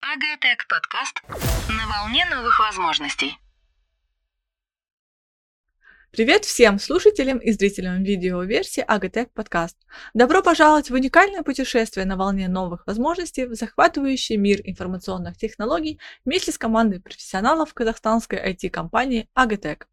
Агатек подкаст на волне новых возможностей. Привет всем слушателям и зрителям видеоверсии Агатек подкаст. Добро пожаловать в уникальное путешествие на волне новых возможностей в захватывающий мир информационных технологий вместе с командой профессионалов казахстанской IT-компании Агатек.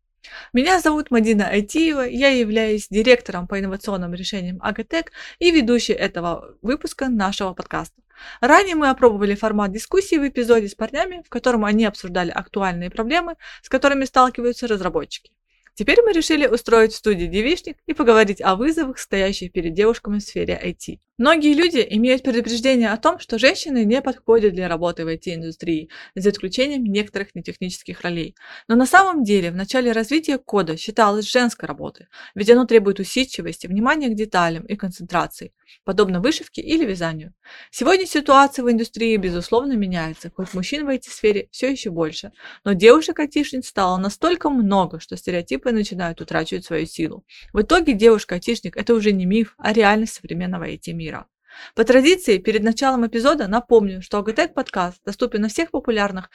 Меня зовут Мадина Айтиева, я являюсь директором по инновационным решениям Агатек и ведущей этого выпуска нашего подкаста. Ранее мы опробовали формат дискуссии в эпизоде с парнями, в котором они обсуждали актуальные проблемы, с которыми сталкиваются разработчики. Теперь мы решили устроить в студии девичник и поговорить о вызовах, стоящих перед девушками в сфере IT. Многие люди имеют предупреждение о том, что женщины не подходят для работы в IT-индустрии, за исключением некоторых нетехнических ролей. Но на самом деле в начале развития кода считалось женской работой, ведь оно требует усидчивости, внимания к деталям и концентрации, подобно вышивке или вязанию. Сегодня ситуация в индустрии безусловно меняется, хоть мужчин в IT-сфере все еще больше, но девушек-айтишниц стало настолько много, что стереотипы начинают утрачивать свою силу. В итоге девушка-айтишник – это уже не миф, а реальность современного IT-мира мира. По традиции, перед началом эпизода напомню, что Agotech подкаст доступен на всех популярных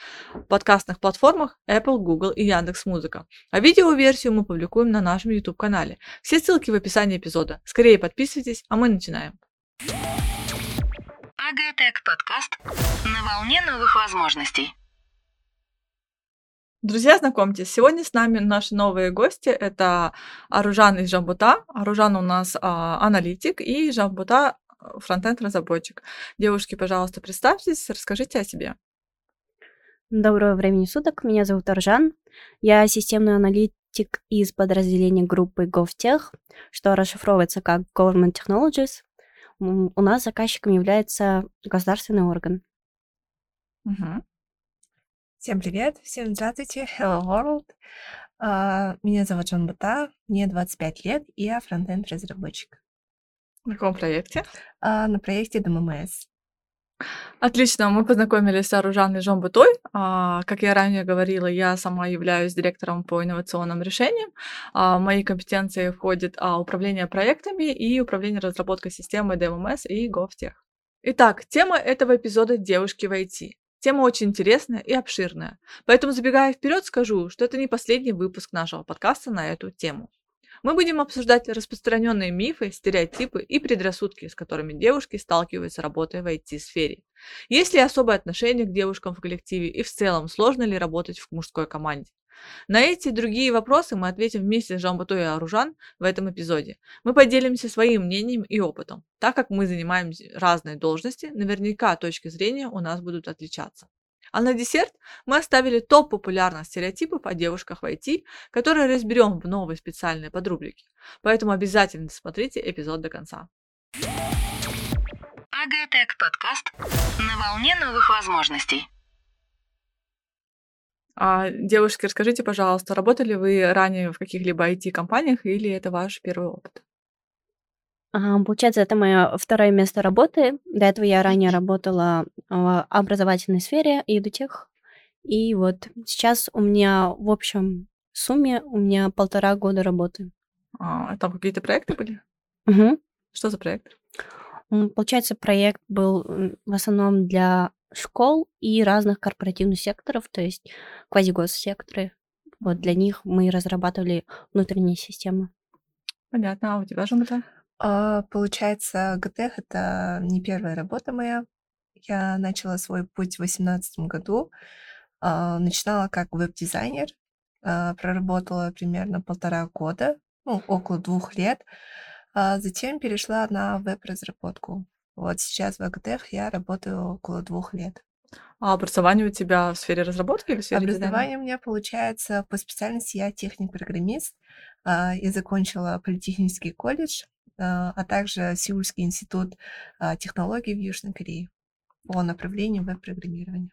подкастных платформах Apple, Google и Яндекс.Музыка. А видеоверсию мы публикуем на нашем YouTube-канале. Все ссылки в описании эпизода. Скорее подписывайтесь, а мы начинаем. Агатек подкаст на волне новых возможностей. Друзья, знакомьтесь, сегодня с нами наши новые гости. Это Аружан из Жамбута. Аружан у нас а, аналитик и Жамбута фронтенд-разработчик. Девушки, пожалуйста, представьтесь, расскажите о себе. Доброго времени суток, меня зовут Аржан. Я системный аналитик из подразделения группы GovTech, что расшифровывается как Government Technologies. У нас заказчиком является государственный орган. Угу. Всем привет, всем здравствуйте, hello world. А, Меня зовут Джон Бута, мне 25 лет, и я фронтенд разработчик На каком проекте? А, на проекте ДММС. Отлично, мы познакомились с Аружаной Жомбутой. А, Как я ранее говорила, я сама являюсь директором по инновационным решениям. А, В мои компетенции входит а, управление проектами и управление разработкой системы DMS и GovTech. Итак, тема этого эпизода «Девушки в IT». Тема очень интересная и обширная, поэтому забегая вперед скажу, что это не последний выпуск нашего подкаста на эту тему. Мы будем обсуждать распространенные мифы, стереотипы и предрассудки, с которыми девушки сталкиваются, работая в IT-сфере. Есть ли особое отношение к девушкам в коллективе и в целом сложно ли работать в мужской команде? На эти и другие вопросы мы ответим вместе с Жамбатой и Аружан в этом эпизоде. Мы поделимся своим мнением и опытом. Так как мы занимаем разные должности, наверняка точки зрения у нас будут отличаться. А на десерт мы оставили топ популярных стереотипов о девушках в IT, которые разберем в новой специальной подрубрике. Поэтому обязательно смотрите эпизод до конца. Агатек подкаст на волне новых возможностей. А, девушки, расскажите, пожалуйста, работали вы ранее в каких-либо IT-компаниях или это ваш первый опыт? А, Получается, это мое второе место работы. До этого я ранее работала в образовательной сфере, edutech. И вот сейчас у меня в общем сумме у меня полтора года работы. А, там какие-то проекты были? Мгм. Что за проект? Получается, проект был в основном для школ и разных корпоративных секторов, то есть квазигоссекторы. Вот для них мы разрабатывали внутренние системы. Понятно, а у тебя, Жамбата? А, Получается, ГТЭХ — это не первая работа моя. Я начала свой путь в 2018 году. А, Начинала как веб-дизайнер. А, Проработала примерно полтора года, ну, около двух лет. А Затем перешла на веб-разработку. Вот сейчас в АГТЭХ я работаю около двух лет. А образование у тебя в сфере разработки или в сфере дизайна? Образование у меня получается по специальности я техник-программист. Я закончила политехнический колледж, а а также Сеульский институт а, технологий в Южной Корее по направлению веб-программирования.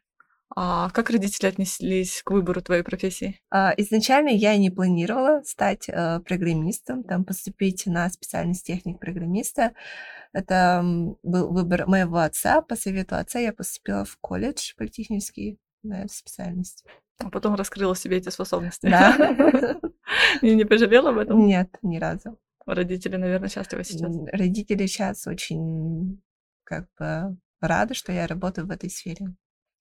А как родители отнеслись к выбору твоей профессии? А, Изначально я не планировала стать программистом, там поступить на специальность техник-программиста. Это м, был выбор моего отца. По совету отца я поступила в колледж политехнический на эту специальность. А потом раскрыла себе эти способности. Да. И не пожалела об этом? Нет, ни разу. Родители, наверное, счастливы сейчас. Родители сейчас очень как бы рады, что я работаю в этой сфере.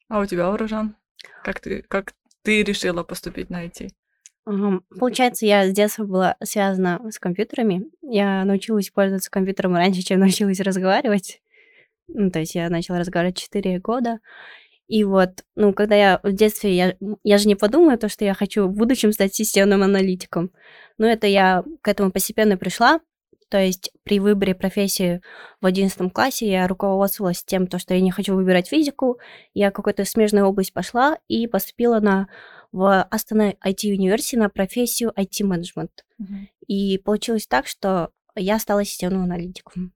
А у тебя, Урожан? Как ты, как ты решила поступить на IT? Получается, я с детства была связана с компьютерами. Я научилась пользоваться компьютером раньше, чем научилась разговаривать. Ну, то есть я начала разговаривать 4 года. И вот, ну, когда я в детстве, я, я же не подумала, то, что я хочу в будущем стать системным аналитиком. Но это я к этому постепенно пришла. То есть при выборе профессии в 11 классе я руководствовалась тем, то, что я не хочу выбирать физику. Я какую-то смежную область пошла и поступила на в Астана IT University на профессию IT-менеджмент. И получилось так, что я стала системным аналитиком.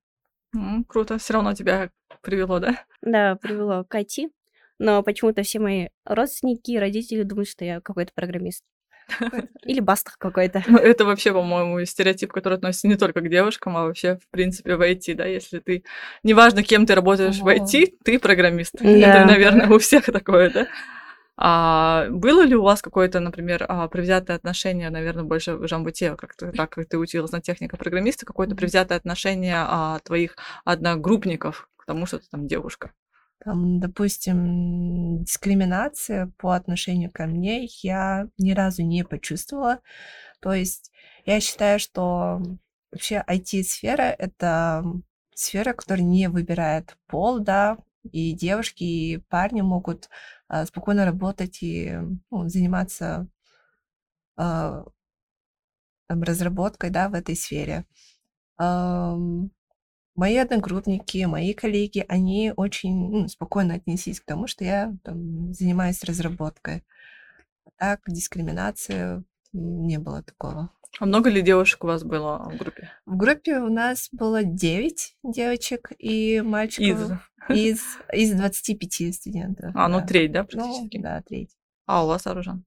М, Круто, все равно тебя привело, да? Да, привело к IT, но почему-то все мои родственники и родители думают, что я какой-то программист. Или бастах какой-то. Ну, это вообще, по-моему, стереотип, который относится не только к девушкам, а вообще, в принципе, в IT, да, если ты... Неважно, кем ты работаешь в. IT, ты программист. Да. Это, наверное, у всех такое, да? А было ли у вас какое-то, например, а, привзятое отношение, наверное, больше в Жамбуте, как ты, так как ты училась на техника программиста, какое-то привзятое отношение а, твоих одногруппников к тому, что ты там девушка? Там, допустим, дискриминация по отношению ко мне я ни разу не почувствовала. То есть я считаю, что вообще IT-сфера — это сфера, которая не выбирает пол, да, и девушки, и парни могут а, спокойно работать и ну, заниматься а, там, разработкой, да, в этой сфере. Ам, Мои одногруппники, мои коллеги, они очень ну, спокойно отнеслись к тому, что я там, занимаюсь разработкой. Так, дискриминации не было такого. А много ли девушек у вас было в группе? В группе у нас было 9 девочек и мальчиков из, из 25 студентов. А, ну да. треть, да, Ну, практически? да, треть. А у вас, Аружан?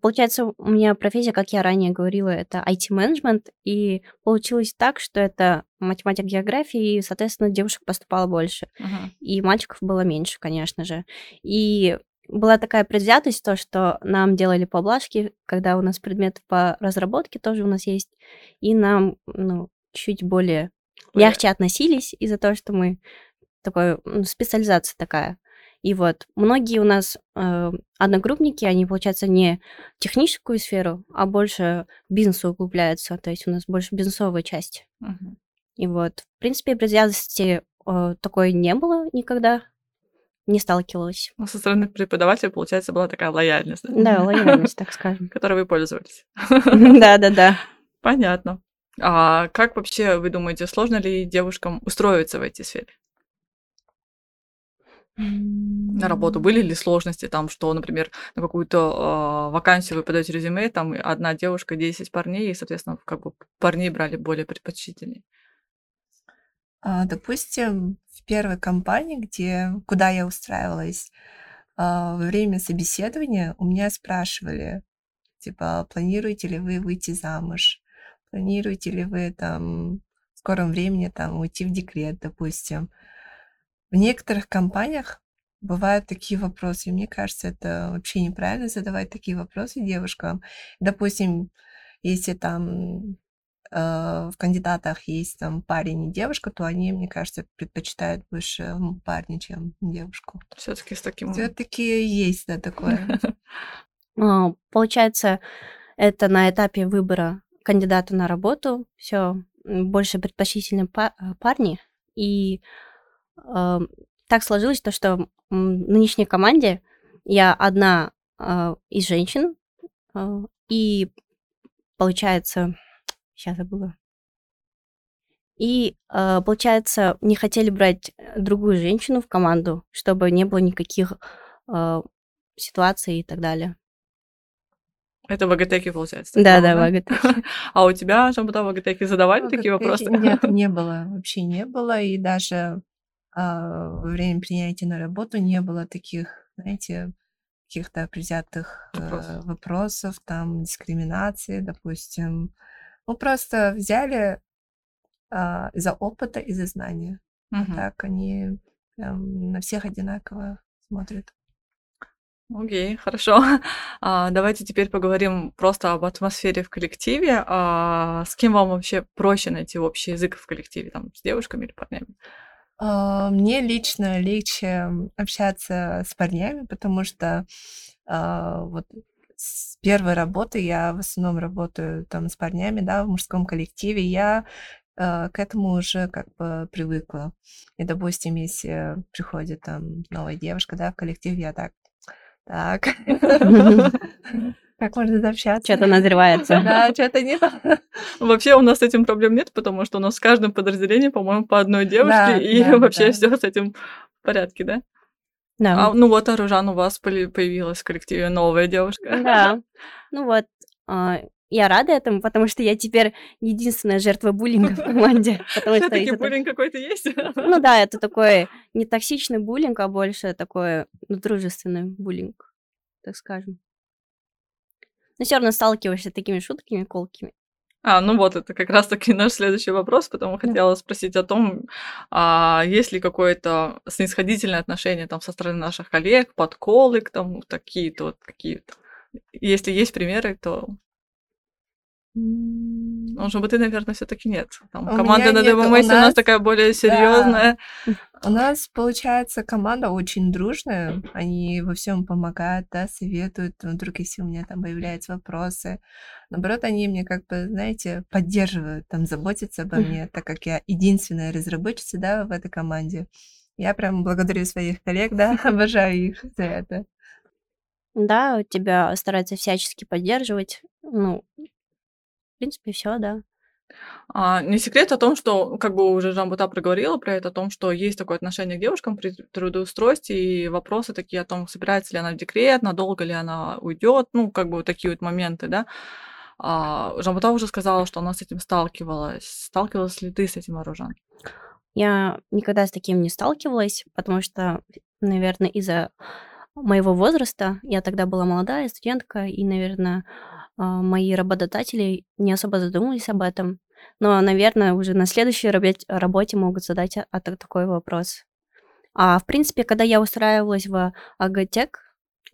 Получается, у меня профессия, как я ранее говорила, это IT-менеджмент, и получилось так, что это математика, география, и, соответственно, девушек поступало больше. Мгм. и мальчиков было меньше, конечно же. И была такая предвзятость, то, что нам делали поблажки, когда у нас предметы по разработке тоже у нас есть, и нам, ну, чуть более мягче относились из-за того, что мы такой, ну, специализация такая. И вот многие у нас э, одногруппники, они, получается, не техническую сферу, а больше в бизнес углубляются, то есть у нас больше бизнесовая часть. Мгм. И вот, в принципе, предвзятости э, такой не было никогда, не сталкивалась. Ну, со стороны преподавателя, получается, была такая лояльность, да? Лояльность, так скажем. которой вы пользовались. Да-да-да. Понятно. А как вообще вы думаете, сложно ли девушкам устроиться в этой сфере? На работу были ли сложности там, что, например, на какую-то э, вакансию вы подаете резюме, там одна девушка, 10 парней, и, соответственно, как бы парней брали более предпочтительнее. А, Допустим, в первой компании, где, куда я устраивалась, а, во время собеседования у меня спрашивали, типа, планируете ли вы выйти замуж, планируете ли вы там в скором времени там уйти в декрет, допустим. В некоторых компаниях бывают такие вопросы, и мне кажется, это вообще неправильно задавать такие вопросы девушкам. Допустим, если там э, в кандидатах есть там парень и девушка, то они, мне кажется, предпочитают больше парня, чем девушку. Все-таки с таким... Все-таки есть, да, такое. А, Получается, это на этапе выбора кандидата на работу все больше предпочтительны э, парни. И э, так сложилось то, что в нынешней команде я одна э, из женщин, э, и получается, сейчас забыла. И э, получается, не хотели брать другую женщину в команду, чтобы не было никаких э, ситуаций и так далее. Это в АГТЭКе, получается. Да, да, в АГТЭКе. А у тебя, Жамбута, в АГТЭКе задавали такие вопросы? Нет, не было, вообще не было. И даже а, во время принятия на работу не было таких, знаете, каких-то предвзятых э, Вопросов. там, дискриминации, допустим. Ну, просто взяли а, из-за опыта, из-за знания. Мгм. Так они прям на всех одинаково смотрят. Окей, хорошо. А, давайте теперь поговорим просто об атмосфере в коллективе. А, с кем вам вообще проще найти общий язык в коллективе, там, с девушками или парнями? А, Мне лично легче общаться с парнями, потому что а, вот с первой работы я в основном работаю там с парнями, да, в мужском коллективе. Я а, к этому уже как бы привыкла. И, допустим, если приходит там новая девушка, да, в коллектив, я так, так, как можно общаться? Что-то назревается. Да, что-то не то. Вообще у нас с этим проблем нет, потому что у нас в каждом подразделении, по-моему, по одной девушке, и вообще все с этим в порядке, да? Да. А, ну вот, Аружан, у вас появилась в коллективе новая девушка. Да. Ну вот, а, я рада этому, потому что я теперь единственная жертва буллинга в команде. Потому что Все-таки буллинг какой-то есть? Ну да, это такой не токсичный буллинг, а больше такой ну, дружественный буллинг, так скажем. Но все равно сталкиваешься с такими шутками колкими. А, ну вот, это как раз-таки наш следующий вопрос, потому Да. хотела спросить о том, а есть ли какое-то снисходительное отношение там со стороны наших коллег, подколы к тому, такие-то вот какие-то. Если есть примеры, то, ну, ты, наверное, все-таки нет. Там У команда на нет, у ДВМС у нас нас- такая более серьезная. У нас, получается, команда очень дружная. Они во всем помогают, да, советуют. Вдруг, если у меня там появляются вопросы. Наоборот, они мне как бы, знаете, поддерживают, там, заботятся обо мне, так как я единственная разработчица, да, в этой команде. Я прям благодарю своих коллег, да, обожаю их за это. Да, тебя стараются всячески поддерживать. Ну, в принципе, все, да. А, не секрет о том, что, как бы уже Жамбута проговорила про это, о том, что есть такое отношение к девушкам при трудоустройстве, и вопросы такие о том, собирается ли она в декрет, надолго ли она уйдет, ну, как бы вот такие вот моменты, да. А, Жамбута уже сказала, что она с этим сталкивалась. Сталкивалась ли ты с этим, Аружан? Я никогда с таким не сталкивалась, потому что, наверное, из-за моего возраста, я тогда была молодая студентка, и, наверное, мои работодатели не особо задумывались об этом. Но, наверное, уже на следующей работе могут задать а- а та- такой вопрос. А в принципе, когда я устраивалась в Агатек,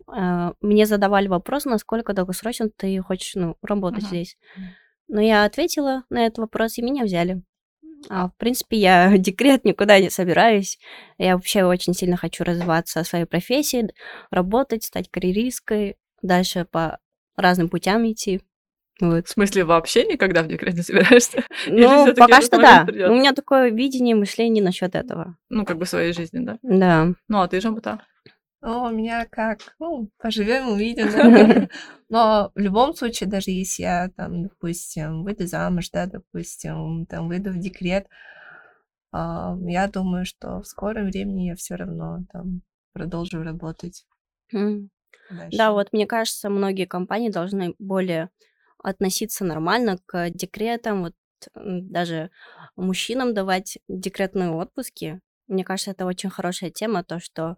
а, мне задавали вопрос, насколько долгосрочно ты хочешь ну, работать Мгм. здесь. Но я ответила на этот вопрос, и меня взяли. А, в принципе, я декрет никуда не собираюсь. Я вообще очень сильно хочу развиваться в своей профессии, работать, стать карьеристкой, дальше по разным путям идти. Вот. В смысле, вообще никогда в декрет не собираешься? Ну, пока что да. придёт? У меня такое видение, мышление насчет этого. Ну, как бы своей жизни, да? Да. Ну, а ты, Жамбута? Ну, у меня как, ну, поживем, увидим, да. Но в любом случае, даже если я там, допустим, выйду замуж, да, допустим, там выйду в декрет, а, я думаю, что в скором времени я все равно там продолжу работать. Дальше. Да, вот мне кажется, многие компании должны более относиться нормально к декретам, вот даже мужчинам давать декретные отпуски. Мне кажется, это очень хорошая тема, то, что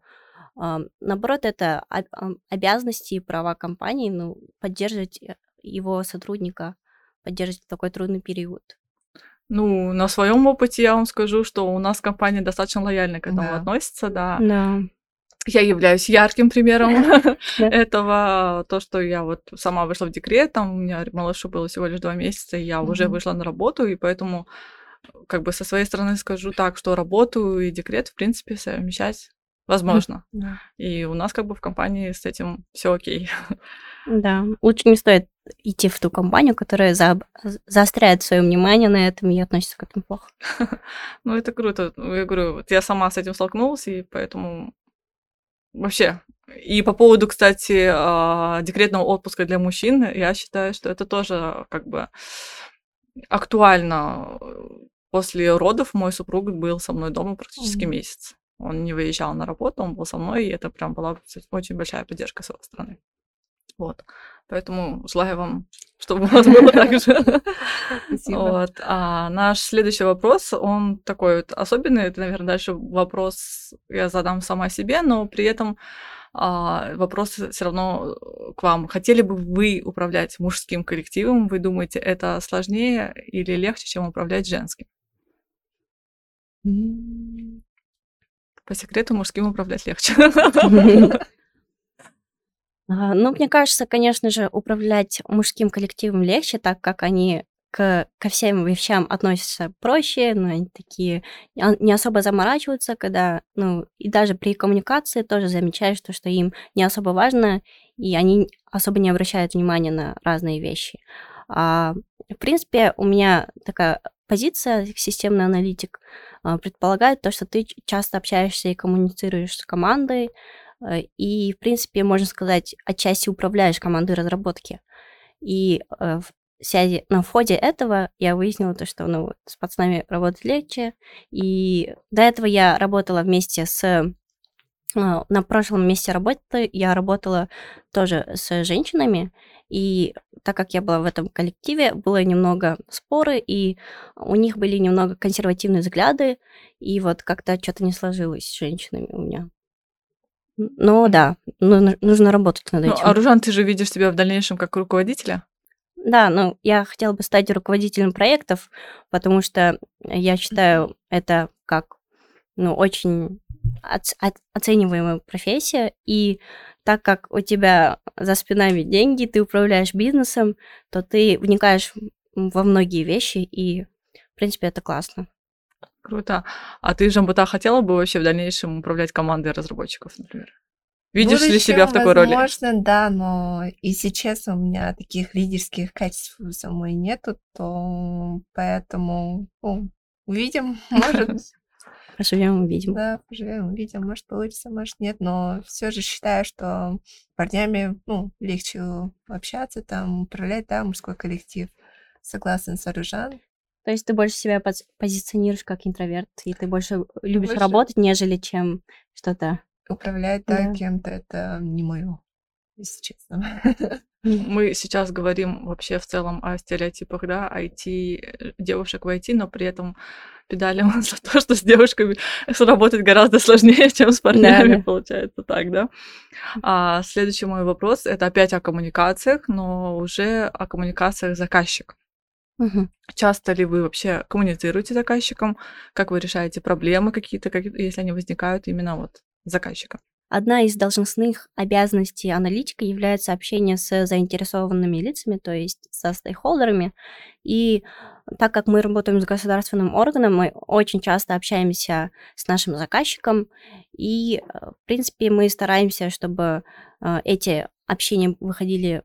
а, наоборот, это ам, обязанности и права компании, ну, поддерживать э, его сотрудника, поддерживать в такой трудный период. Ну, на своем опыте я вам скажу, что у нас компания достаточно лояльно к этому Да. относится, да. Да. Я являюсь ярким примером этого. То, что я вот сама вышла в декрет, там у меня малышу было всего лишь два месяца, и я уже вышла на работу, и поэтому как бы со своей стороны скажу так, что работу и декрет, в принципе, совмещать возможно. Да. И у нас как бы в компании с этим все окей. Да, лучше не стоит идти в ту компанию, которая за- заостряет свое внимание на этом и относится к этому плохо. Ну, это круто. Ну, Я говорю, вот я сама с этим столкнулась, и поэтому вообще. И по поводу, кстати, а, декретного отпуска для мужчин, я считаю, что это тоже как бы актуально. После родов мой супруг был со мной дома практически Мгм. месяц. Он не выезжал на работу, он был со мной, и это прям была очень большая поддержка с его стороны. Вот. Поэтому желаю вам, чтобы у вас было так же. Спасибо. Вот. А наш следующий вопрос, он такой вот особенный. Это, наверное, дальше вопрос я задам сама себе, но при этом а, вопрос все равно э, к вам. Хотели бы вы управлять мужским коллективом? Вы думаете, это сложнее или легче, чем управлять женским? По секрету, мужским управлять легче. А, Ну, мне кажется, конечно же, управлять мужским коллективом легче, так как они к, ко всем вещам относятся проще, но они такие а, не особо заморачиваются, когда, ну, и даже при коммуникации тоже замечаешь то, что им не особо важно, и они особо не обращают внимания на разные вещи. А, в принципе, у меня такая позиция, системный аналитик, а, предполагает то, что ты часто общаешься и коммуницируешь с командой, и, в принципе, можно сказать, отчасти управляешь командой разработки. И э, в связи, ну, в ходе этого я выяснила то, что ну, с пацанами работать легче. И до этого я работала вместе с... э, На прошлом месте работы я работала тоже с женщинами, и так как я была в этом коллективе, было немного споры, и у них были немного консервативные взгляды, и вот как-то что-то не сложилось с женщинами у меня. Но да, ну, нужно работать над Ну, этим. а Ружан, ты же видишь себя в дальнейшем как руководителя? Да, ну, я хотела бы стать руководителем проектов, потому что я считаю это как, ну, очень оц- оц- оцениваемая профессия, и так как у тебя за спинами деньги, ты управляешь бизнесом, то ты вникаешь во многие вещи, и, в принципе, это классно. Круто. А ты, Жамбута, хотела бы вообще в дальнейшем управлять командой разработчиков, например? В Видишь ли себя в будущем, такой роли? Возможно, да, но если честно, у меня таких лидерских качеств самой нету, то поэтому ну, увидим, может, Поживем, увидим. да, поживем, увидим, может получится, может нет, но все же считаю, что парнями, ну, легче общаться, там, управлять, да, мужской коллектив. Согласен с Аружан. То есть ты больше себя пози- позиционируешь как интроверт, и ты больше любишь Больше- работать, нежели чем что-то. Управлять, да, Да. кем-то это не мое, если честно. Мы сейчас говорим вообще в целом о стереотипах, да, IT, э, девушек в IT, но при этом педалим за то, что с девушками сработать гораздо сложнее, чем с парнями, да. получается так, да. А следующий мой вопрос — это опять о коммуникациях, но уже о коммуникациях с Мгм. Часто ли вы вообще коммуницируете с заказчиком? Как вы решаете проблемы какие-то, как- если они возникают именно вот с заказчиком? Одна из должностных обязанностей аналитика является общение с заинтересованными лицами, то есть со стейкхолдерами. И так как мы работаем с государственным органом, мы очень часто общаемся с нашим заказчиком, и, э, в принципе, мы стараемся, чтобы э, эти общения выходили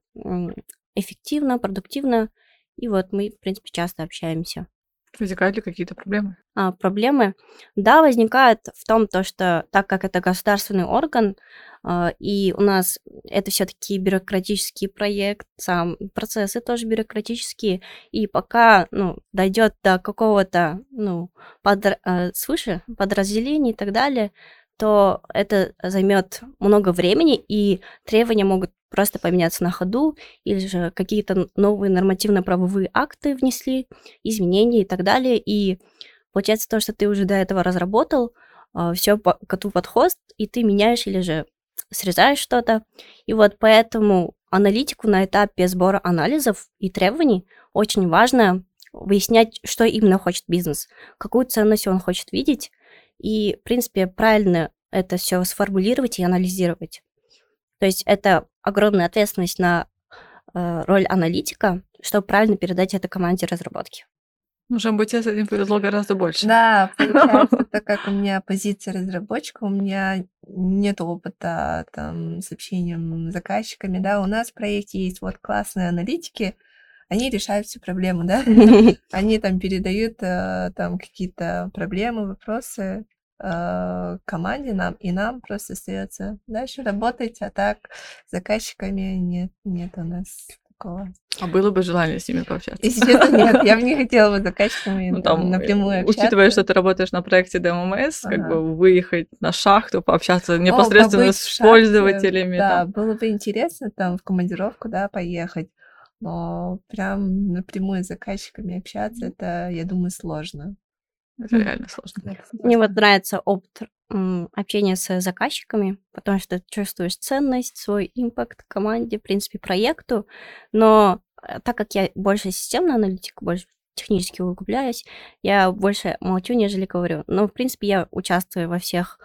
эффективно, продуктивно, и вот мы, в принципе, часто общаемся. Возникают ли какие-то проблемы? А, проблемы, да, возникают в том, то, что так как это государственный орган, а, и у нас это все-таки бюрократический проект, сам процессы тоже бюрократические, и пока ну, дойдет до какого-то ну, подра- э, свыше подразделения и так далее, то это займет много времени, и требования могут просто поменяться на ходу, или же какие-то новые нормативно-правовые акты внесли, изменения и так далее. И получается то, что ты уже до этого разработал, все по коту под хвост, и ты меняешь или же срезаешь что-то. И вот поэтому аналитику на этапе сбора анализов и требований очень важно выяснять, что именно хочет бизнес, какую ценность он хочет видеть, и, в принципе, правильно это все сформулировать и анализировать. То есть это огромная ответственность на э, роль аналитика, чтобы правильно передать это команде разработки. Ну, Жамбуте с этим повезло гораздо больше. Да, получается, так как у меня позиция разработчика, у меня нет опыта там с общением с заказчиками, да, у нас в проекте есть вот классные аналитики, они решают всю проблему, да, они там передают э, там какие-то проблемы, вопросы команде нам, и нам просто остается дальше работать, а так с заказчиками нет, нет у нас такого. А было бы желание с ними пообщаться? Если честно, нет, я бы не хотела бы с заказчиками Ну, там, напрямую э, общаться. учитывая, что ты работаешь на проекте как Ага. бы выехать на шахту, пообщаться О, непосредственно побыть с пользователями. Да, там. было бы интересно там в командировку, да, поехать. Но прям напрямую с заказчиками общаться, это, я думаю, сложно. Это реально сложно. Мне вот нравится опыт общения с заказчиками, потому что ты чувствуешь ценность, свой импакт команде, в принципе, проекту. Но э, так как я больше системный аналитик, больше технически углубляюсь, я больше молчу, нежели говорю. Но, в принципе, я участвую во всех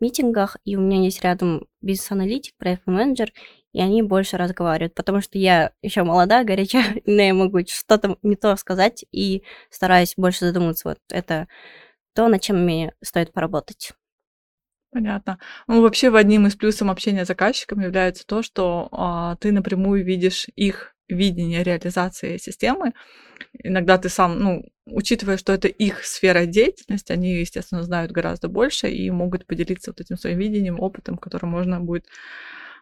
митингах, и у меня есть рядом бизнес-аналитик, проектный менеджер, и они больше разговаривают, потому что я еще молода, горячая, но я могу что-то не то сказать и стараюсь больше задуматься. Вот это то, над чем мне стоит поработать. Понятно. Ну, вообще, в одним из плюсов общения с заказчиками является то, что а, ты напрямую видишь их видение реализации системы. Иногда ты сам, ну, учитывая, что это их сфера деятельности, они, естественно, знают гораздо больше и могут поделиться вот этим своим видением, опытом, который можно будет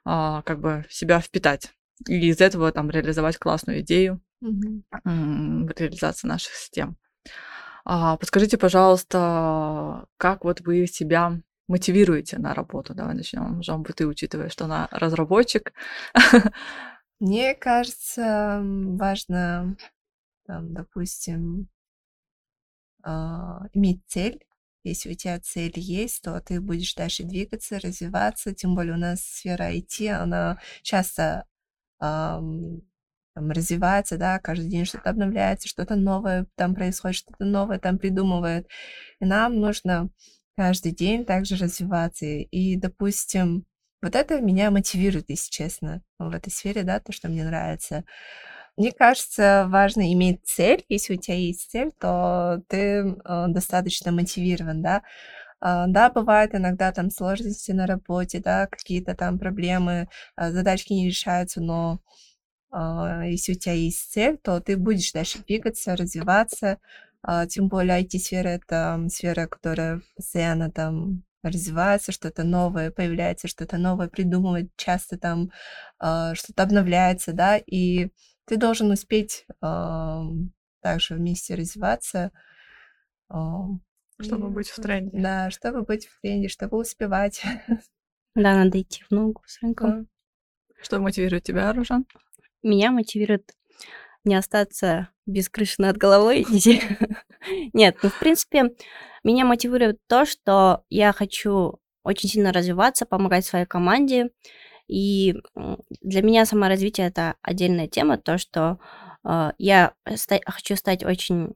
а, как бы себя впитать. И из этого там реализовать классную идею м, в реализации наших систем. А, подскажите, пожалуйста, как вот вы себя мотивируете на работу? Давай начнем. Жан, ты, учитывая, что она разработчик. Мне кажется, важно, там, допустим, а, иметь цель. Если у тебя цель есть, то ты будешь дальше двигаться, развиваться. Тем более у нас сфера IT, она часто ам, там, развивается, да, каждый день что-то обновляется, что-то новое там происходит, что-то новое там придумывают. И нам нужно каждый день также развиваться. И, допустим, вот это меня мотивирует, если честно, в этой сфере, да, то, что мне нравится. Мне кажется, важно иметь цель. Если у тебя есть цель, то ты э, достаточно мотивирован, да. А, Да, бывает иногда там сложности на работе, да, какие-то там проблемы, а, задачки не решаются, но а, если у тебя есть цель, то ты будешь дальше двигаться, развиваться. Тем более IT-сфера— это сфера, которая постоянно там развивается, что-то новое появляется, что-то новое придумывает, часто там что-то обновляется, да, и ты должен успеть ам, также вместе развиваться. ам, Чтобы и быть в тренде. Да, чтобы быть в тренде, чтобы успевать. Да, надо идти в ногу с рынком. Да. Что мотивирует тебя, Ружан? Меня мотивирует не остаться без крыши над головой. Нет, ну, в принципе, меня мотивирует то, что я хочу очень сильно развиваться, помогать своей команде. И для меня саморазвитие это отдельная тема, то, что э, я ста- хочу стать очень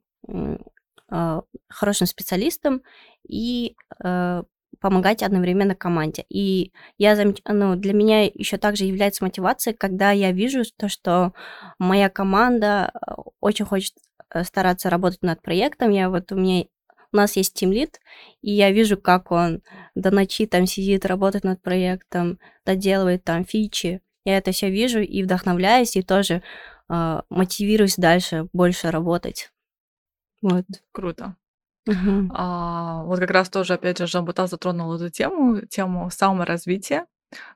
э, хорошим специалистом и э, помогать одновременно команде. И я замеч... ну, для меня еще также является мотивацией, когда я вижу то, что моя команда э, очень хочет э, стараться работать над проектом. Я вот у меня у нас есть тимлит, и я вижу, как он до ночи там сидит, работает над проектом, доделывает там фичи. Я это все вижу и вдохновляюсь, и тоже э, мотивируюсь дальше больше работать. Вот. Круто. Мгм. А, вот как раз тоже, опять же, Жан-Бута затронул эту тему, тему саморазвития,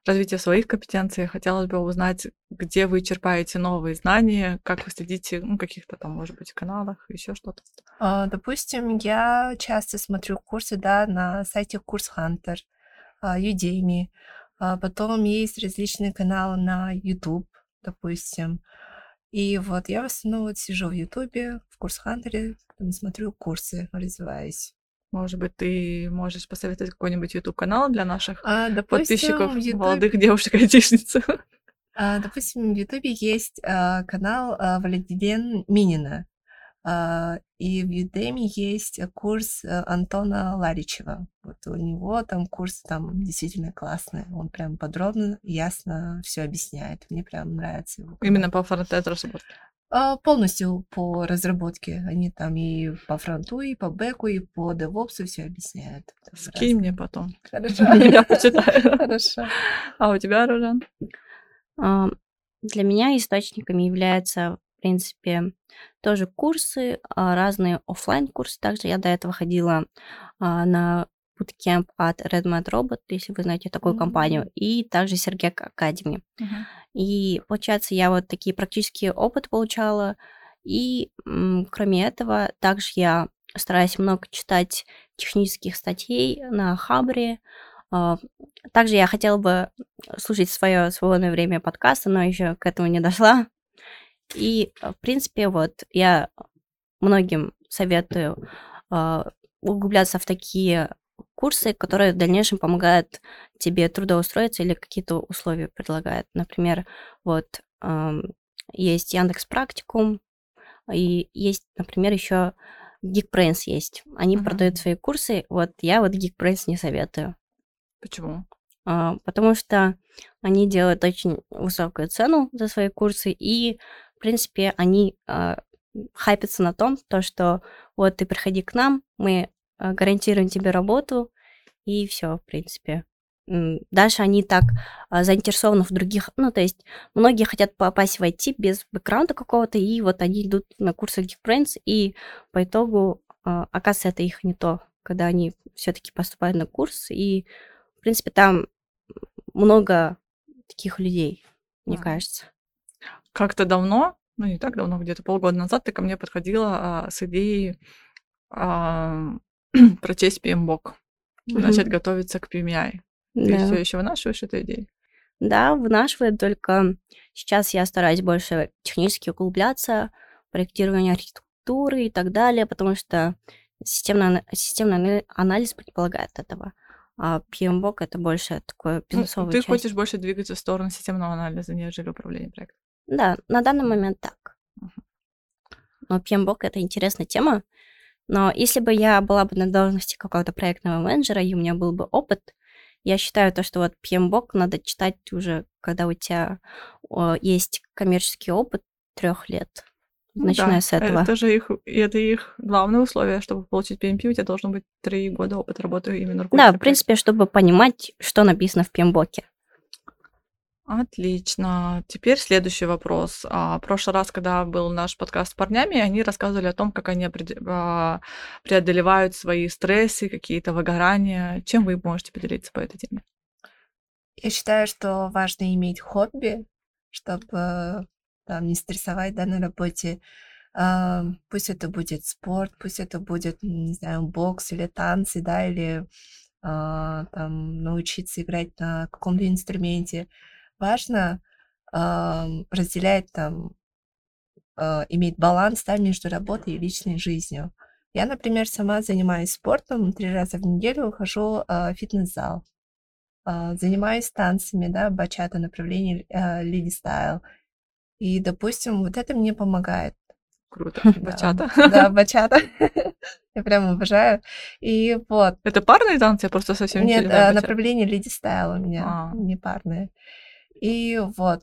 развития своих компетенций. Хотелось бы узнать, где вы черпаете новые знания, как вы следите, ну, каких-то там, может быть, каналах, еще что-то. А, Допустим, я часто смотрю курсы, да, на сайте Курс Hunter, а, Udemy. А Потом есть различные каналы на YouTube, допустим. И вот я в основном вот сижу в Ютубе, в Курс Хантере, смотрю курсы, развиваюсь. Может быть, ты можешь посоветовать какой-нибудь YouTube-канал для наших А, подписчиков, допустим, в Ютубе, молодых девушек-айтишниц? а, допустим, в Ютубе есть а, канал а, Валентин Минина. А, И в Udemy есть курс э, Антона Ларичева. Вот у него там курс там действительно классный. Он прям подробно, ясно все объясняет. Мне прям нравится его канал. Именно по фронтенд разработке. А, Полностью по разработке. Они там и по фронту, и по бэку, и по девопсу все объясняют. Скинь мне потом. Хорошо. Я почитаю. Хорошо. А у тебя, Аружан? Для меня источниками являются, в принципе, тоже курсы, а, разные оффлайн курсы Также я до этого ходила а, на bootcamp от Redmadrobot, если вы знаете такую компанию, М. и также Сергек Academy. Мгм. И, получается, я вот такие практические опыт получала. И, кроме этого, также я стараюсь много читать технических статей на Хабре. А, Также я хотела бы слушать свое свободное время подкасты, но еще к этому не дошла. И, в принципе, вот я многим советую а, углубляться в такие курсы, которые в дальнейшем помогают тебе трудоустроиться или какие-то условия предлагают. Например, вот есть Яндекс Практикум, и есть, например, еще Geekbrains есть. Они Мгм. продают свои курсы. Вот я вот Geekbrains не советую. Почему? а, потому что они делают очень высокую цену за свои курсы, и, в принципе, они а, хайпятся на том, то, что вот ты приходи к нам, мы гарантируем тебе работу, и все, в принципе. Дальше они так а, заинтересованы в других, ну, то есть многие хотят попасть в IT без бэкграунда какого-то, и вот они идут на курсы Geekbrains, и по итогу, а, оказывается, это их не то, когда они все-таки поступают на курс, и, в принципе, там много таких людей, мне А. кажется. Как-то давно, ну не так давно, где-то полгода назад, ты ко мне подходила а, с идеей а, прочесть PMBOK, начать Мгм. готовиться к PMI. Ты Да. все еще вынашиваешь эту идею? Да, вынашивает, только сейчас я стараюсь больше технически углубляться, проектирование архитектуры и так далее, потому что системный, системный ана- анализ предполагает этого. А PMBOK — это больше такое Ну, бизнесовая ты часть. хочешь больше двигаться в сторону системного анализа, нежели управления проектом. Да, на данный момент так. Мгм. Но PMBOK — это интересная тема. Но если бы я была бы на должности какого-то проектного менеджера, и у меня был бы опыт, я считаю то, что вот PMBOK надо читать уже, когда у тебя есть коммерческий опыт трех лет, Ну начиная да, с этого. это же их, это их главное условие, чтобы получить PMP, у тебя должно быть три года опыта работы именно Да, руководителя в принципе, чтобы понимать, что написано в PMBOK. Отлично. Теперь следующий вопрос. А, прошлый раз, когда был наш подкаст с парнями, они рассказывали о том, как они а, преодолевают свои стрессы, какие-то выгорания. Чем вы можете поделиться по этой теме? Я считаю, что важно иметь хобби, чтобы там не стрессовать, да, на работе. А, пусть это будет спорт, пусть это будет, не знаю, бокс или танцы, да, или а, там научиться играть на каком-то инструменте. Важно ам, разделять там, а, иметь баланс, да, между работой и личной жизнью. Я, например, сама занимаюсь спортом, три раза в неделю хожу а, в фитнес-зал. А, занимаюсь танцами, да, бачата, направление а, леди стайл. И, допустим, вот это мне помогает. Круто. Бачата. да, бачата. Я прям обожаю. И вот. Это парные танцы? Я просто совсем Нет, не бачата. направление леди стайл у меня, А. не парное. И вот.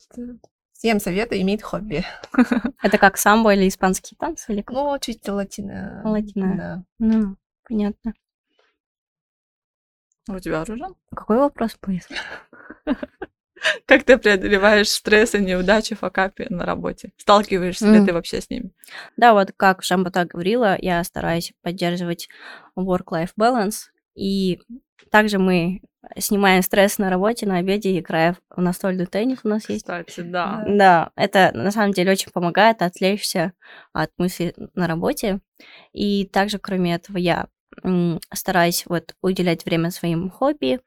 Всем советую иметь хобби. Это как самбо или испанские танцы? Или как? Ну, чуть латино. Латино. Да. Ну, понятно. А У тебя Ружан? Какой вопрос был? Как ты преодолеваешь стрессы, неудачи, факапы на работе? Сталкиваешься ли ты вообще с ними? Да, вот как Шамбата говорила, я стараюсь поддерживать work-life balance. И также мы снимаем стресс на работе, на обеде, играя в настольный теннис у нас есть. Кстати, да. Да. Это на самом деле очень помогает отвлечься от мыслей на работе. И также, кроме этого, я стараюсь вот уделять время своим хобби.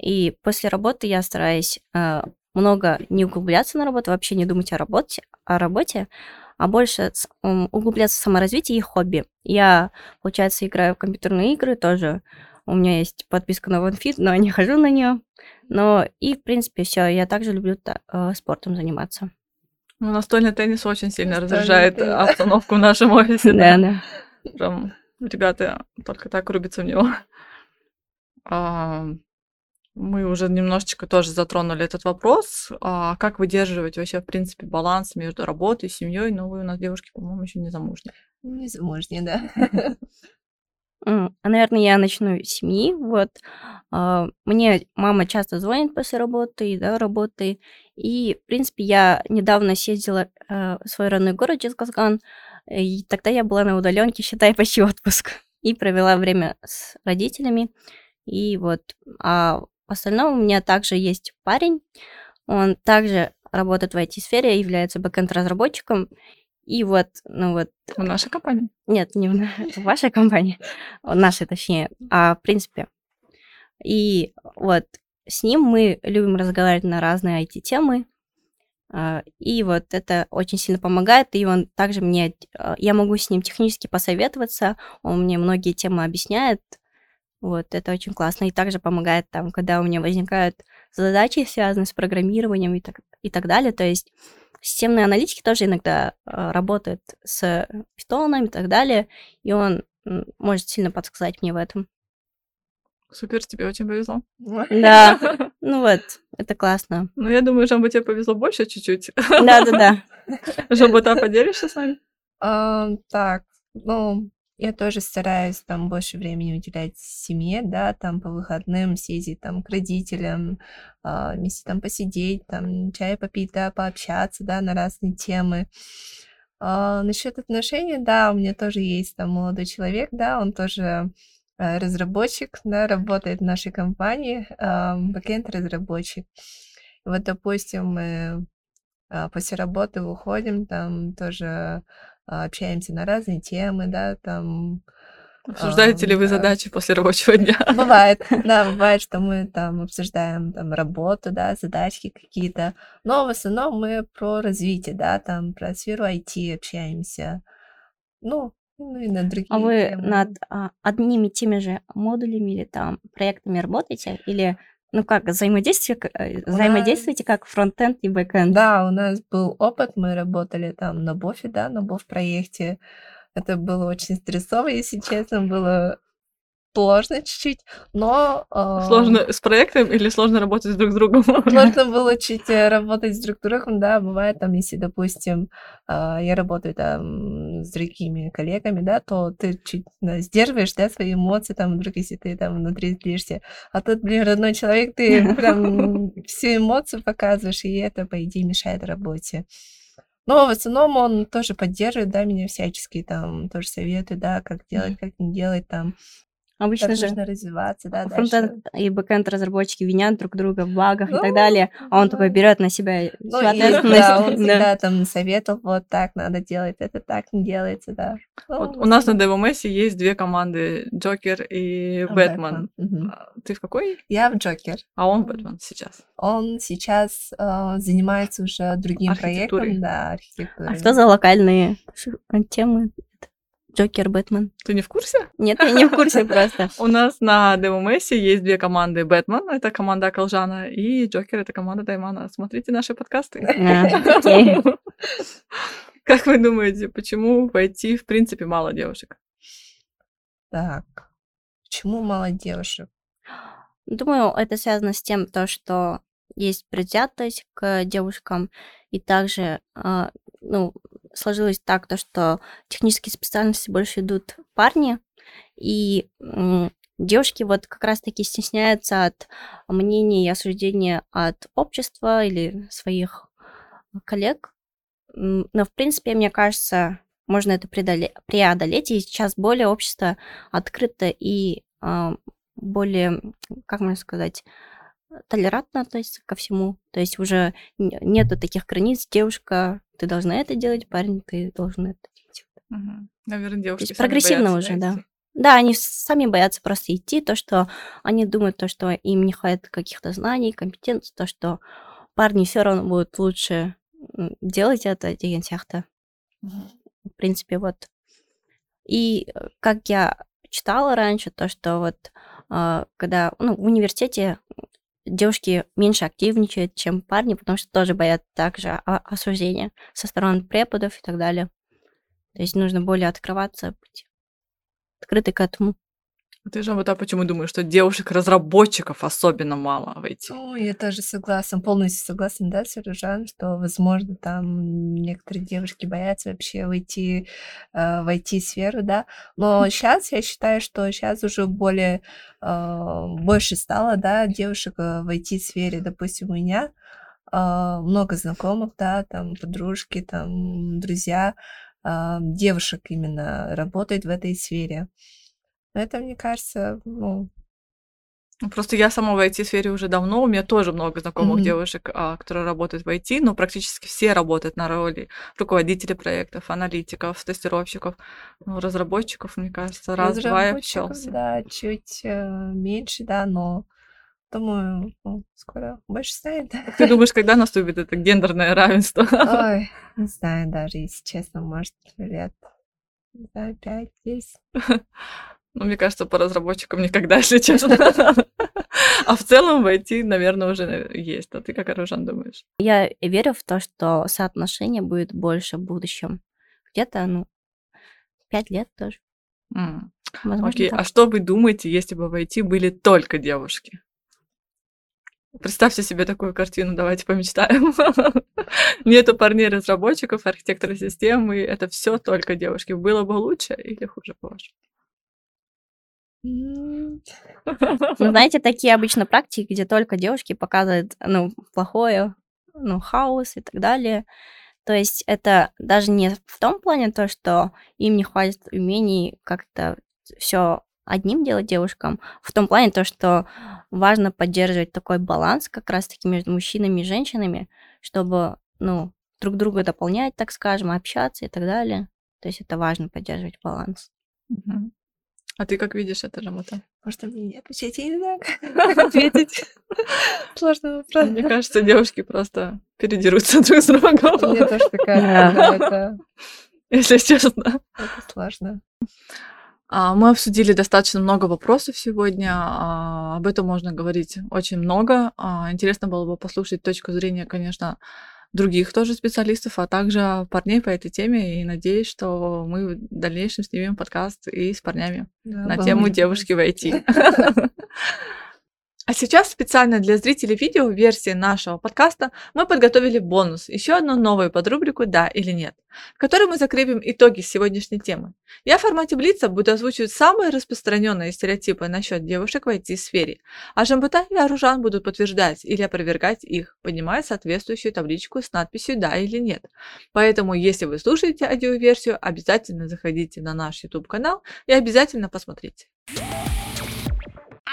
И после работы я стараюсь э, много не углубляться на работу, вообще не думать о работе, о работе, а больше углубляться в саморазвитие и хобби. Я, получается, играю в компьютерные игры тоже. У меня есть подписка на OneFit, но я не хожу на нее. Но и, в принципе, все. Я также люблю та- э, спортом заниматься. Ну, настольный теннис очень сильно Настольный разряжает теннис. обстановку в нашем офисе. Да, Да. Прям ребята только так рубятся в него. А, Мы уже немножечко тоже затронули этот вопрос. А Как выдерживать вообще, в принципе, баланс между работой, семьей? Ну, вы у нас девушки, по-моему, еще не замужние. Незамужняя, да. А, Наверное, я начну с семьи. Вот. А, Мне мама часто звонит после работы, до работы. И, в принципе, я недавно съездила э, в свой родной город Джизказган, и тогда я была на удаленке, считай, почти отпуск. И провела время с родителями. И вот. А в остальном у меня также есть парень. Он также работает в IT-сфере, является бэкэнд-разработчиком. И вот, ну вот, В нашей компании. нет, не в в вашей компании, в нашей точнее, а в принципе. И вот с ним мы любим разговаривать на разные IT-темы, а, и вот это очень сильно помогает, и он также мне, а, я могу с ним технически посоветоваться, он мне многие темы объясняет, вот, это очень классно, и также помогает там, когда у меня возникают задачи, связанные с программированием и так, и так далее, то есть системные аналитики тоже иногда а, работают с питоном и так далее, и он может сильно подсказать мне в этом. Супер, тебе очень повезло. Да, ну вот, это классно. Ну, я думаю, Жамба, тебе повезло больше чуть-чуть. Да-да-да. Жамба, ты поделишься с нами? Так, ну, я тоже стараюсь там больше времени уделять семье, да, там по выходным съездить там к родителям, а, вместе там посидеть, там чай попить, да, пообщаться, да, на разные темы. А, насчет отношений, да, у меня тоже есть там молодой человек, да, он тоже э, разработчик, да, работает в нашей компании, а, бэкэнд-разработчик. Вот, допустим, мы а, после работы выходим, там тоже общаемся на разные темы, да, там... Обсуждаете ли вы да. задачи после рабочего дня? Бывает, да, бывает, что мы там обсуждаем там работу, да, задачки какие-то, но в основном мы про развитие, да, там про сферу IT общаемся, ну, ну и на другие А вы темы. над а, одними теми же модулями или там проектами работаете? Или, ну как, взаимодействие, э, взаимодействуете как фронтенд и бэкенд? Да, у нас был опыт, мы работали там на Бофе, да, на Боф проекте. Это было очень стрессово, если честно, было сложно чуть-чуть, но... а, Сложно с проектом или сложно работать друг с другом? Сложно было чуть э, работать с друг другом, да, бывает там, если, допустим, а, я работаю там с другими коллегами, да, то ты чуть да, сдерживаешь, да, свои эмоции, там, вдруг, если ты там внутри злишься, а тут, блин, родной человек, ты прям всю эмоцию показываешь, и это, по идее, мешает работе. Но в основном он тоже поддерживает, да, меня всячески, там, тоже советует, да, как делать, как не делать, там, Обычно как же нужно развиваться, да, дальше. фронтенд и бэкенд разработчики винят друг друга в багах и Ну, так далее, а он такой да. берет на себя Ну, всю и, ответственность. да, он Да. всегда там советовал, вот так надо делать, это так не делается, да. Ну, Вот у нас на DevOps есть две команды, Джокер и Бэтмен. Бэтмен. А Ты в какой? Я в Джокер. А он Бэтмен сейчас. Он сейчас э, занимается уже другим Архитектурой. проектом, да, А архитектурой. что за локальные темы? Джокер, Бэтмен. Ты не в курсе? Нет, я не в курсе просто. У нас на DevOMS есть две команды. Бэтмен — это команда Колжана, и Джокер — это команда Даймана. Смотрите наши подкасты. А. Как вы думаете, почему в IT в принципе мало девушек? Так, почему мало девушек? Думаю, это связано с тем, то, что есть предвзятость к девушкам, и также, а, ну, сложилось так, то, что технические специальности больше идут парни, и девушки вот как раз-таки стесняются от мнений и осуждения от общества или своих коллег. Но, в принципе, мне кажется, можно это преодоле- преодолеть, и сейчас более общество открыто и а, более, как можно сказать, толерантно относится ко всему. То есть уже нету таких границ. Девушка, ты должна это делать, парень, ты должен это делать. Наверное, девушки прогрессивно боятся, уже, да. идти. Да, они сами боятся просто идти, то, что они думают, то, что им не хватит каких-то знаний, компетенций, то, что парни все равно будут лучше делать это, деген сияқты. В принципе, вот. И э, как я читала раньше, то, что вот а, когда ну, в университете девушки меньше активничают, чем парни, потому что тоже боятся также осуждения со стороны преподов и так далее. То есть нужно более открываться, быть открытой к этому. Ты же вот а почему думаешь, что девушек-разработчиков особенно мало в IT? Ну, я тоже согласна, полностью согласна, да, с Ружан, что, возможно, там некоторые девушки боятся вообще войти э, в IT-сферу, да, но сейчас я считаю, что сейчас уже более, э, больше стало, да, девушек э, в IT-сфере, допустим, у меня э, много знакомых, да, там подружки, там друзья, э, девушек именно работают в этой сфере. Это, мне кажется, ну, Просто я сама в IT-сфере уже давно, у меня тоже много знакомых Мгм. девушек, а, которые работают в IT, но практически все работают на роли руководителей проектов, аналитиков, тестировщиков, ну, разработчиков, мне кажется, раз-два и Разработчиков, общался. да, чуть э, меньше, да, но думаю, ну, скоро больше станет. Ты думаешь, когда наступит это гендерное равенство? Ой, не знаю даже, если честно, может, лет, не знаю, пять, десять. Ну, мне кажется, по разработчикам никогда, если честно. А в целом в IT, наверное, уже э, есть. А ты как, Аружан, думаешь? Я верю в то, что соотношение будет больше в будущем. Где-то, ну, пять лет тоже. Возможно, Окей, так. а что вы думаете, если бы в IT были только девушки? Представьте себе такую картину, давайте помечтаем. Нету парней-разработчиков, архитекторов системы, это все только девушки. Было бы лучше или хуже, по-вашему? Ну, знаете, такие обычно практики, где только девушки показывают, ну, плохое, ну, хаос и так далее. То есть это даже не в том плане то, что им не хватит умений как-то все одним делать девушкам, в том плане то, что важно поддерживать такой баланс как раз-таки между мужчинами и женщинами, чтобы, ну, друг друга дополнять, так скажем, общаться и так далее. То есть это важно поддерживать баланс. Мгм. А ты как видишь это, Жамота? Может, мне не отвечать, не знаю, как ответить. Сложный вопрос. Мне кажется, девушки просто передерутся друг с Мне другом, тоже такая, если честно. это сложно. А, Мы обсудили достаточно много вопросов сегодня. а, Об этом можно говорить очень много. А, Интересно было бы послушать точку зрения, конечно, других тоже специалистов, а также парней по этой теме. И надеюсь, что мы в дальнейшем снимем подкаст и с парнями Да, на тему девушки в IT. А сейчас специально для зрителей видео версии нашего подкаста мы подготовили бонус, еще одну новую подрубрику «Да или нет», в которой мы закрепим итоги сегодняшней темы. Я в формате Блица буду озвучивать самые распространенные стереотипы насчет девушек в IT-сфере, а Жамбута и Аружан будут подтверждать или опровергать их, поднимая соответствующую табличку с надписью «Да» или «Нет». Поэтому, если вы слушаете аудиоверсию, обязательно заходите на наш YouTube-канал и обязательно посмотрите.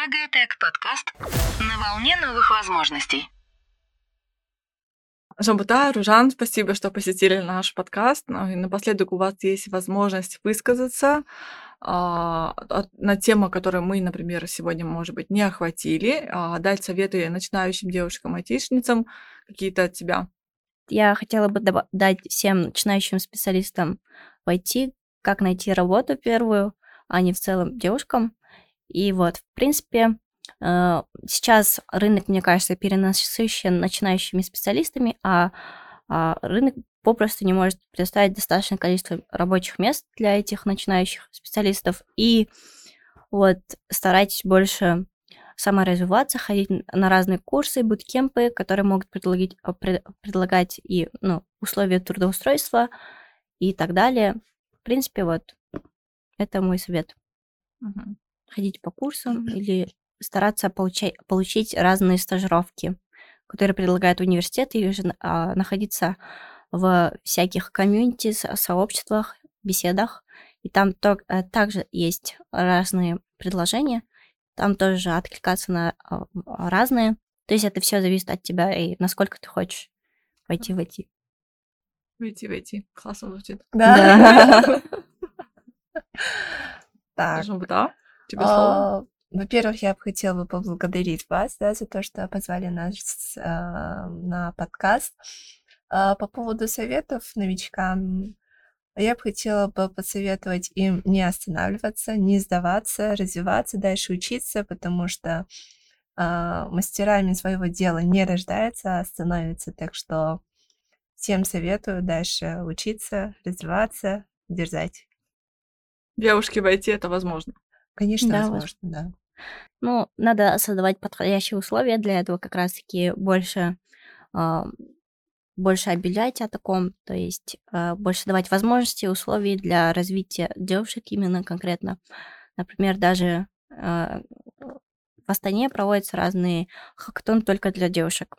Агатек подкаст на волне новых возможностей. Жамбута, Ружан, спасибо, что посетили наш подкаст. Ну и напоследок у вас есть возможность высказаться а, на тему, которую мы, например, сегодня, может быть, не охватили, а, дать советы начинающим девушкам-айтишницам какие-то от тебя. Я хотела бы дать всем начинающим специалистам в IT, как найти работу первую, а не в целом девушкам. И вот, в принципе, э, сейчас рынок, мне кажется, перенасыщен начинающими специалистами, а, а рынок попросту не может предоставить достаточное количество рабочих мест для этих начинающих специалистов. И вот старайтесь больше саморазвиваться, ходить на разные курсы, буткемпы, которые могут предлагать, пред- предлагать и ну, условия трудоустройства и так далее. В принципе, вот это мой совет. Мгм. Ходить по курсам или стараться получать, получить разные стажировки, которые предлагают университет, или же а, находиться в всяких комьюнити, со- сообществах, беседах. И там то- э, также есть разные предложения. Там тоже откликаться на а, а, разные. То есть это все зависит от тебя и насколько ты хочешь войти в IT. Войти, войти. Классно звучит. Да. Так. Жамбута, тебе слово. а, Во-первых, я бы хотела поблагодарить вас да, за то, что позвали нас а, на подкаст. А, По поводу советов новичкам, я бы хотела бы посоветовать им не останавливаться, не сдаваться, развиваться, дальше учиться, потому что а, мастерами своего дела не рождается, а становится. Так что всем советую дальше учиться, развиваться, дерзать. Девушки в IT это возможно. Конечно, Да, возможно, да. Ну, надо создавать подходящие условия для этого, как раз-таки больше, а, больше объявлять о таком, то есть а, больше давать возможности, условий для развития девушек именно конкретно. Например, даже а, в Астане проводятся разные хактон только для девушек.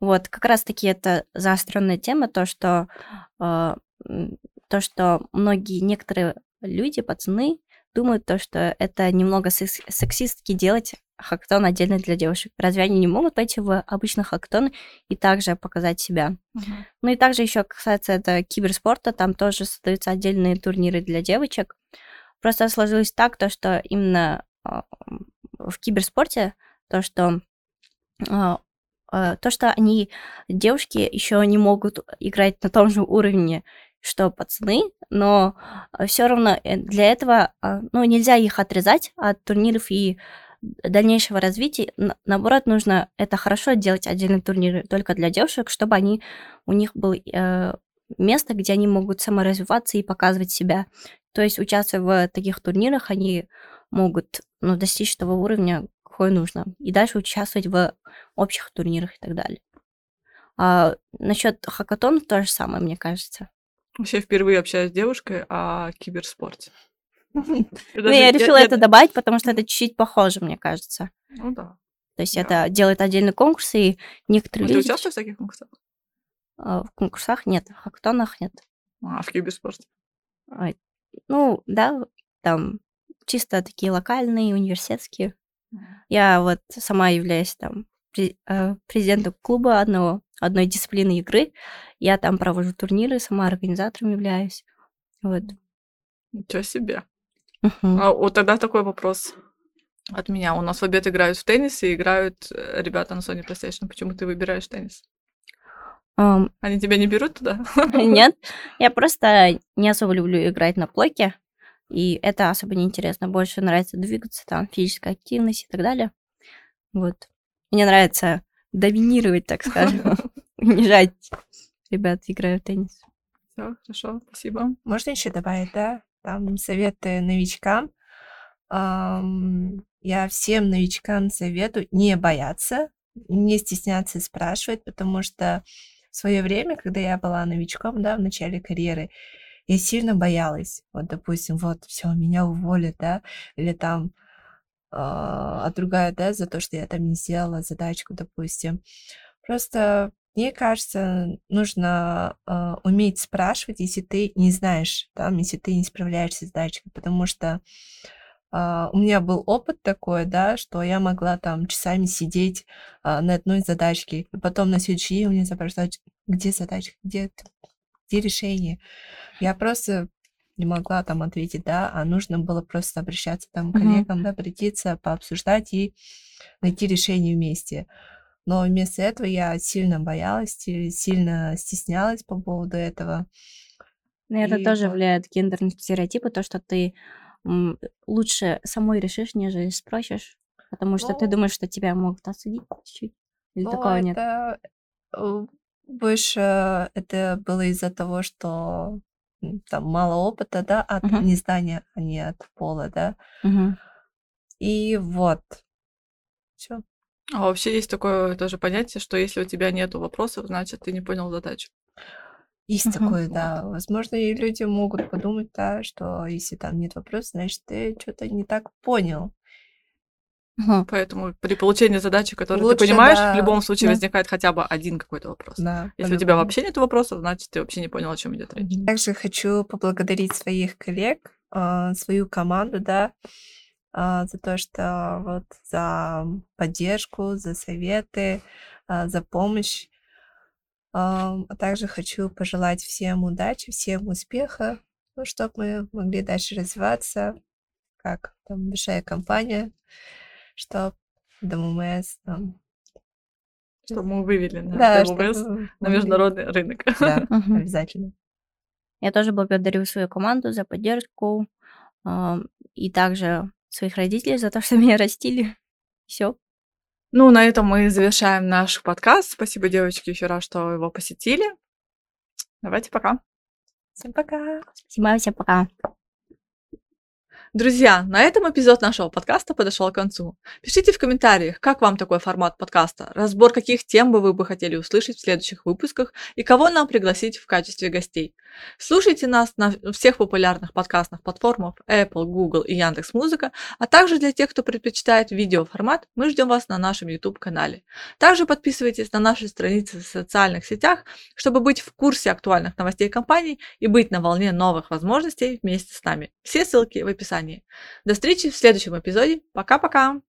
Вот, как раз-таки это заостренная тема, то, что а, то, что многие, некоторые люди, пацаны, думают то, что это немного секс- сексистски делать хактон отдельно для девушек. Разве они не могут пойти в обычный хактон и также показать себя? Мгм. Ну и также еще касается это киберспорта, там тоже создаются отдельные турниры для девочек. Просто сложилось так, то, что именно а, в киберспорте то, что а, а, то, что они, девушки, еще не могут играть на том же уровне, что пацаны, но все равно э, для этого, а, ну, нельзя их отрезать от турниров и дальнейшего развития. Наоборот, нужно это хорошо делать отдельные турниры только для девушек, чтобы они, у них было место, где они могут саморазвиваться и показывать себя. То есть, участвуя в таких турнирах, они могут ну, достичь того уровня, какой нужно. И дальше участвовать в общих турнирах и так далее. А насчет хакатона то же самое, мне кажется. Вообще впервые общаюсь с девушкой о киберспорте. Ну, я решила это добавить, потому что это чуть-чуть похоже, мне кажется. Ну да. То есть это делает отдельный конкурс, и некоторые Ты люди... участвуешь в таких конкурсах? а, В конкурсах нет, в хакатонах нет. А, в киберспорте. Ну, да, там чисто такие локальные, университетские. Я вот сама являюсь там э, президентом клуба одного, одной дисциплины игры. Я там провожу турниры, сама организатором являюсь. Вот. Ничего себе. Мгм. А вот тогда такой вопрос от меня. У нас в обед играют в теннис и играют э, ребята на Sony PlayStation. Почему ты выбираешь теннис? Ам, Они тебя не берут туда? Нет, я просто не особо люблю играть на плойке, и это особо не интересно. Больше нравится двигаться, там, физическая активность и так далее. Вот. Мне нравится доминировать, так скажем, унижать ребят, играя в теннис. Все, хорошо, спасибо. Можно еще добавить, да? Там советы новичкам. Ам, Я всем новичкам советую не бояться, не стесняться и спрашивать, потому что в свое время, когда я была новичком, да, в начале карьеры, я сильно боялась. Вот, допустим, вот, все, меня уволят, да, или там а, отругают, да, за то, что я там не сделала задачку, допустим. Просто мне кажется, нужно а, уметь спрашивать, если ты не знаешь, там, если ты не справляешься с задачкой, потому что а, у меня был опыт такой, да, что я могла там часами сидеть а, на одной задачке, и потом на следующий день у меня спрашивают, где задачка, где, где решение. Я просто не могла там ответить, да, а нужно было просто обращаться там к коллегам, да, обратиться, пообсуждать и найти решение вместе. Но вместо этого я сильно боялась, си- сильно стеснялась по поводу этого. Наверное, И тоже вот. влияют гендерные стереотипы, то, что ты лучше самой решишь, нежели спросишь, потому что ты Ну, думаешь, что тебя могут осудить чуть-чуть. Или но такого нет? это э, больше это было из-за того, что там мало опыта, да, от Мгм. незнания, а не от пола, да. Мгм. И вот. Все. А вообще есть такое тоже понятие, что если у тебя нету вопросов, значит, ты не понял задачу. Есть Мгм. такое, да. Возможно, и люди могут подумать, да, что если там нет вопроса, значит, ты что-то не так понял. Мгм. Поэтому при получении задачи, которую Лучше, ты понимаешь, в да, любом случае Да. возникает хотя бы один какой-то вопрос. Да, Если у тебя по-любому. вообще нет вопросов, значит, ты вообще не понял, о чем идет речь. Также хочу поблагодарить своих коллег, а, свою команду, да, а, за то, что вот за поддержку, за советы, а, за помощь. А также хочу пожелать всем удачи, всем успеха, ну, чтобы мы могли дальше развиваться, как там большая компания, чтобы ДММС там, Чтобы мы вывели на да, чтобы на международный рынок. Да, обязательно. Я тоже благодарю свою команду за поддержку ам, и также своих родителей за то, что меня растили. Все. Ну, на этом мы завершаем наш подкаст. Спасибо, девочки, еще раз, что его посетили. Давайте пока. Всем пока! Спасибо, всем пока. Друзья, на этом эпизод нашего подкаста подошел к концу. Пишите в комментариях, как вам такой формат подкаста, разбор каких тем бы вы бы хотели услышать в следующих выпусках и кого нам пригласить в качестве гостей. Слушайте нас на всех популярных подкастных платформах Apple, Google и Яндекс.Музыка, а также для тех, кто предпочитает видеоформат, мы ждем вас на нашем YouTube-канале. Также подписывайтесь на наши страницы в социальных сетях, чтобы быть в курсе актуальных новостей компаний и быть на волне новых возможностей вместе с нами. Все ссылки в описании. До встречи в следующем эпизоде. Пока-пока!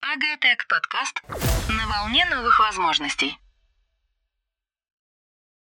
Агатек подкаст на волне новых возможностей.